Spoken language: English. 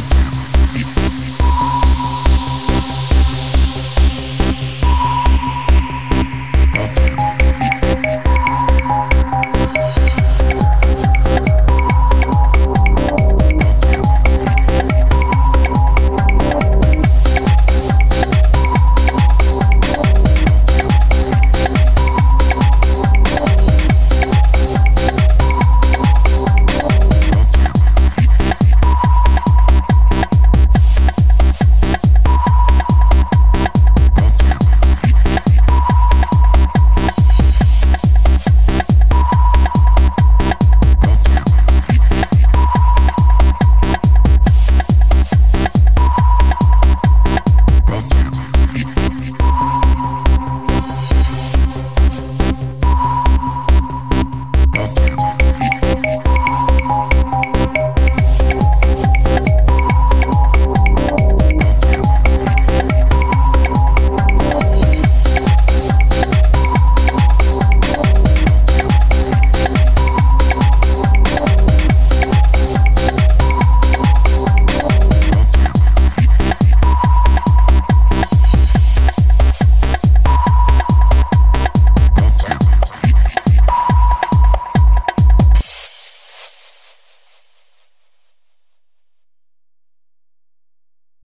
Yes.